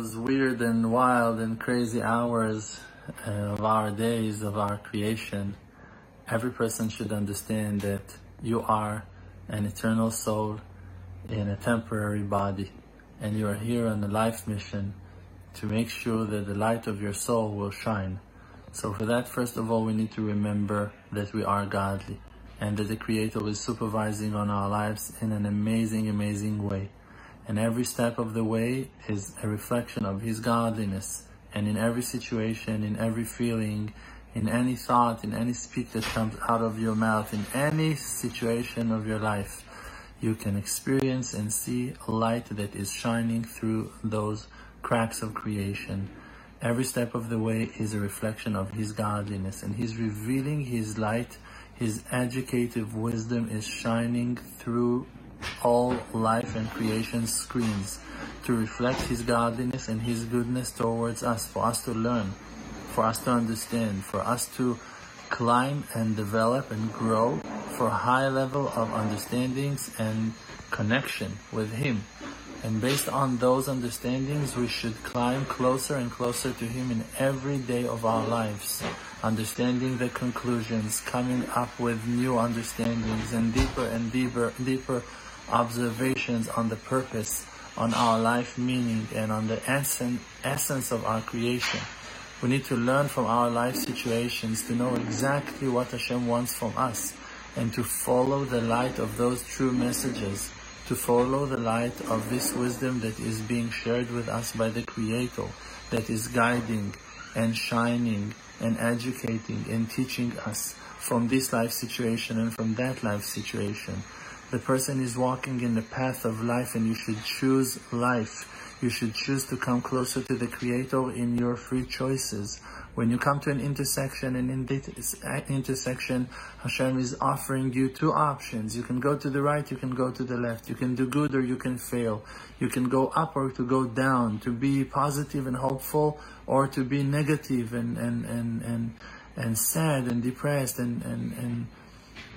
those weird and wild and crazy hours uh, of our days, of our creation, every person should understand that you are an eternal soul in a temporary body, and you are here on a life mission to make sure that the light of your soul will shine. So for that, first of all, we need to remember that we are godly and that the Creator is supervising on our lives in an amazing, amazing way. And every step of the way is a reflection of His godliness. And in every situation, in every feeling, in any thought, in any speech that comes out of your mouth, in any situation of your life, you can experience and see light that is shining through those cracks of creation. Every step of the way is a reflection of His godliness, and He's revealing His light, His educative wisdom is shining through all life and creation screens to reflect His godliness and His goodness towards us, for us to learn, for us to understand, for us to climb and develop and grow for high level of understandings and connection with Him. And based on those understandings, we should climb closer and closer to Him in every day of our lives, understanding the conclusions, coming up with new understandings and deeper and deeper, deeper observations on the purpose, on our life meaning, and on the essence, of our creation. We need to learn from our life situations to know exactly what Hashem wants from us and to follow the light of those true messages, to follow the light of this wisdom that is being shared with us by the Creator, that is guiding and shining and educating and teaching us from this life situation and from that life situation. The person is walking in the path of life and you should choose life. You should choose to come closer to the Creator in your free choices. When you come to an intersection and in this intersection, Hashem is offering you two options. You can go to the right, you can go to the left. You can do good or you can fail. You can go up or to go down, to be positive and hopeful or to be negative and, and, and, and, and sad and depressed and, and, and,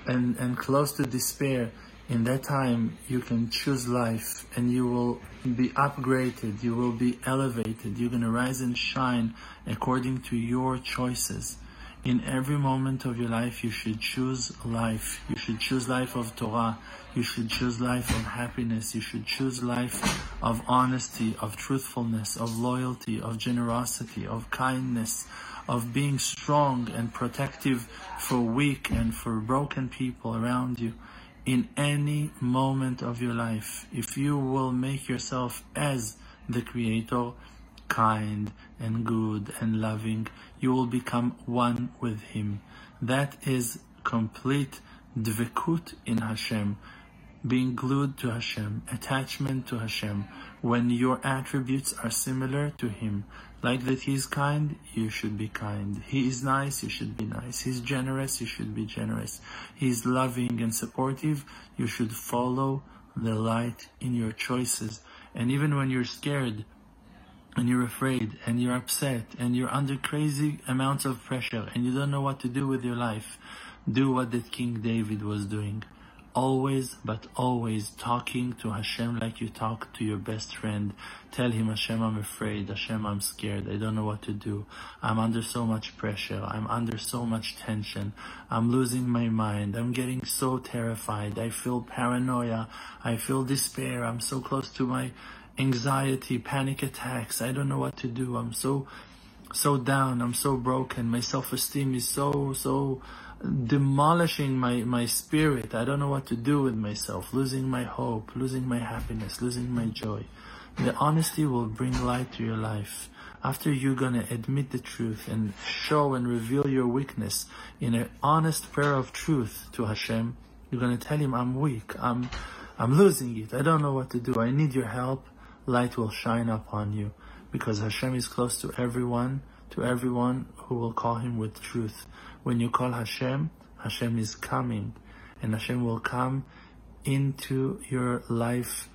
and, and close to despair in that time you can choose life and you will be upgraded, you will be elevated, you're going to rise and shine according to your choices. In every moment of your life, you should choose life. You should choose life of Torah. You should choose life of happiness. You should choose life of honesty, of truthfulness, of loyalty, of generosity, of kindness, of being strong and protective for weak and for broken people around you in any moment of your life, if you will make yourself as the Creator, kind and good and loving, you will become one with Him. That is complete dvekut in Hashem, being glued to Hashem, attachment to Hashem. When your attributes are similar to Him, like that He is kind, you should be kind. He is nice, you should be nice. He is generous, you should be generous. He is loving and supportive, you should follow the light in your choices. And even when you're scared, and you're afraid, and you're upset, and you're under crazy amounts of pressure, and you don't know what to do with your life, do what that King David was doing always but always talking to Hashem like you talk to your best friend. Tell him, Hashem, I'm afraid. Hashem, I'm scared. I don't know what to do. I'm under so much pressure. I'm under so much tension. I'm losing my mind. I'm getting so terrified. I feel paranoia. I feel despair. I'm so close to my anxiety, panic attacks. I don't know what to do. I'm so, so down. I'm so broken. My self-esteem is so, so, demolishing my, my spirit. I don't know what to do with myself, losing my hope, losing my happiness, losing my joy. The honesty will bring light to your life. After you're gonna admit the truth and show and reveal your weakness in an honest prayer of truth to Hashem, you're gonna tell Him, I'm weak, I'm, I'm losing it, I don't know what to do, I need your help. Light will shine upon you because Hashem is close to everyone, to everyone who will call Him with truth. When you call Hashem, Hashem is coming, and Hashem will come into your life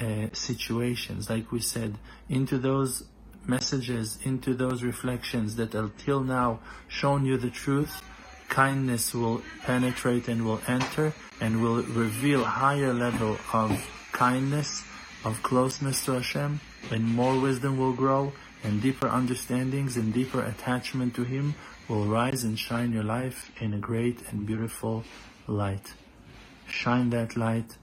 uh, situations, like we said, into those messages, into those reflections that until now shown you the truth, kindness will penetrate and will enter and will reveal higher level of kindness, of closeness to Hashem, and more wisdom will grow, and deeper understandings and deeper attachment to Him will rise and shine your life in a great and beautiful light. Shine that light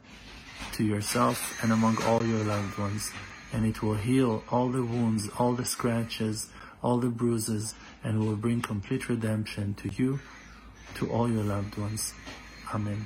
to yourself and among all your loved ones, and it will heal all the wounds, all the scratches, all the bruises, and will bring complete redemption to you, to all your loved ones. Amen.